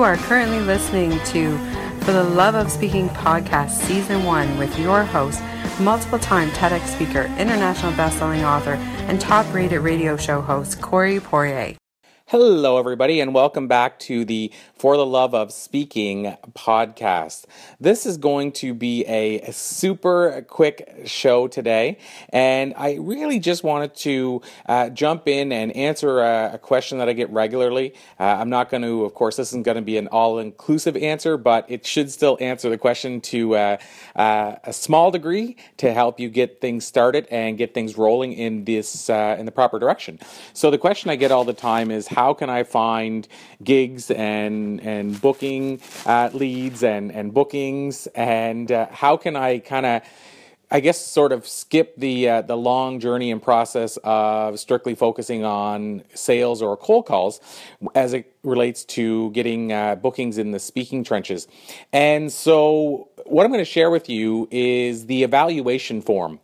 You are currently listening to For the Love of Speaking podcast, season one, with your host, multiple time TEDx speaker, international best-selling author, and top-rated radio show host, Corey Poirier. Hello, everybody, and welcome back to the For the Love of Speaking podcast. This is going to be a super quick show today, and I really just wanted to uh, jump in and answer a, a, question that I get regularly. Uh, I'm not going to, of course, this isn't going to be an all inclusive answer, but it should still answer the question to uh, uh, a small degree to help you get things started and get things rolling in this uh, in the proper direction. So, the question I get all the time is, how can I find gigs and and booking leads and and bookings and uh, how can I kind of I guess sort of skip the uh, the long journey and process of strictly focusing on sales or cold calls as it relates to getting uh, bookings in the speaking trenches. And so, what I'm going to share with you is the evaluation form.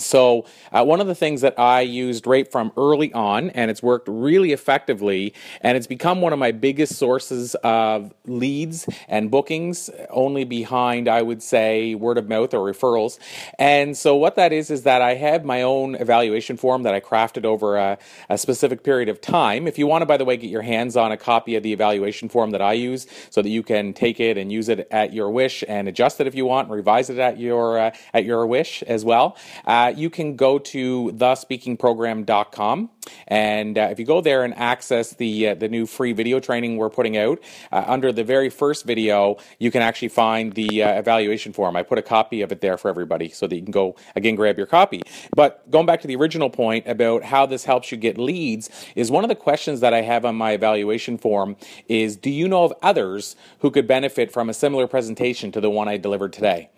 So, uh, one of the things that I used right from early on, and it's worked really effectively, and it's become one of my biggest sources of leads and bookings, only behind, I would say, word of mouth or referrals. And so, what that is, is that I have my own evaluation form that I crafted over a, a specific period of time. If you want to, by the way, get your hands on a copy of the evaluation form that I use so that you can take it and use it at your wish and adjust it if you want, and revise it at your, uh, at your wish as well. Uh, you can go to thespeakingprogram.com. And uh, if you go there and access the, uh, the new free video training we're putting out, uh, under the very first video, you can actually find the uh, evaluation form. I put a copy of it there for everybody so that you can go, again, grab your copy. But going back to the original point about how this helps you get leads, is one of the questions that I have on my evaluation form is Do you know of others who could benefit from a similar presentation to the one I delivered today?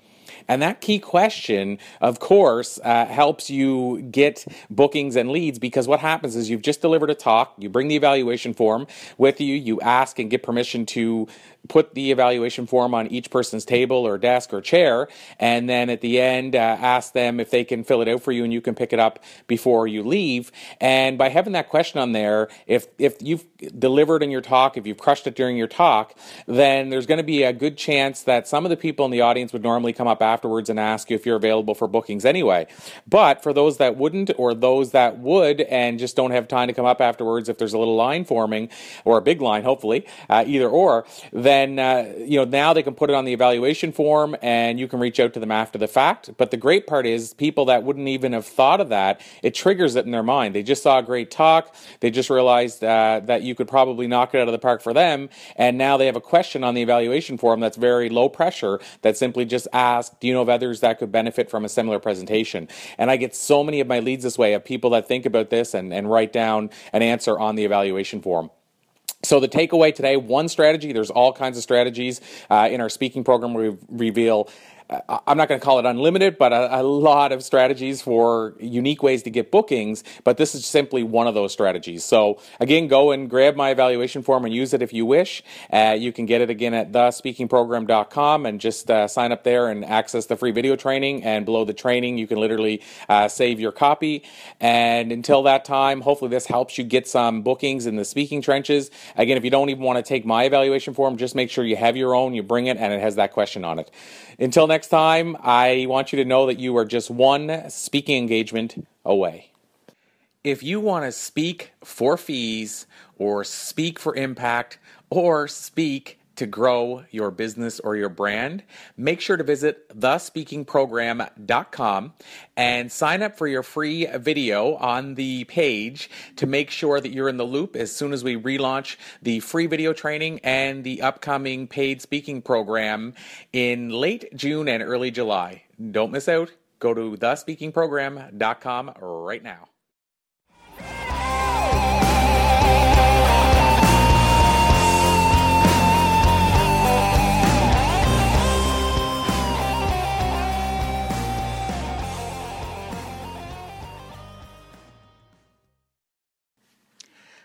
And that key question, of course, uh, helps you get bookings and leads because what happens is you've just delivered a talk, you bring the evaluation form with you, you ask and get permission to put the evaluation form on each person's table or desk or chair, and then at the end, uh, ask them if they can fill it out for you and you can pick it up before you leave. And by having that question on there, if, if you've delivered in your talk, if you've crushed it during your talk, then there's going to be a good chance that some of the people in the audience would normally come up afterwards and ask you if you're available for bookings anyway. But for those that wouldn't or those that would and just don't have time to come up afterwards, if there's a little line forming or a big line, hopefully, uh, either or, then uh, you know now they can put it on the evaluation form and you can reach out to them after the fact. But the great part is people that wouldn't even have thought of that, it triggers it in their mind. They just saw a great talk, they just realized uh, that you could probably knock it out of the park for them, and now they have a question on the evaluation form that's very low pressure that simply just asks, "Do you know of others that could benefit from a similar presentation?" And I get so many of my leads this way of people that think about this and, and write down an answer on the evaluation form. So the takeaway today, one strategy, there's all kinds of strategies uh, in our speaking program. We reveal I'm not going to call it unlimited, but a, a, lot of strategies for unique ways to get bookings. But this is simply one of those strategies. So again, go and grab my evaluation form and use it if you wish. Uh, you can get it again at thespeakingprogram.com and just uh, sign up there and access the free video training. And below the training, you can literally uh, save your copy. And until that time, hopefully this helps you get some bookings in the speaking trenches. Again, if you don't even want to take my evaluation form, just make sure you have your own, you bring it, and it has that question on it. Until next time, I want you to know that you are just one speaking engagement away. If you want to speak for fees, or speak for impact, or speak to grow your business or your brand, make sure to visit thespeakingprogram.com and sign up for your free video on the page to make sure that you're in the loop as soon as we relaunch the free video training and the upcoming paid speaking program in late June and early July. Don't miss out. Go to thespeakingprogram.com right now.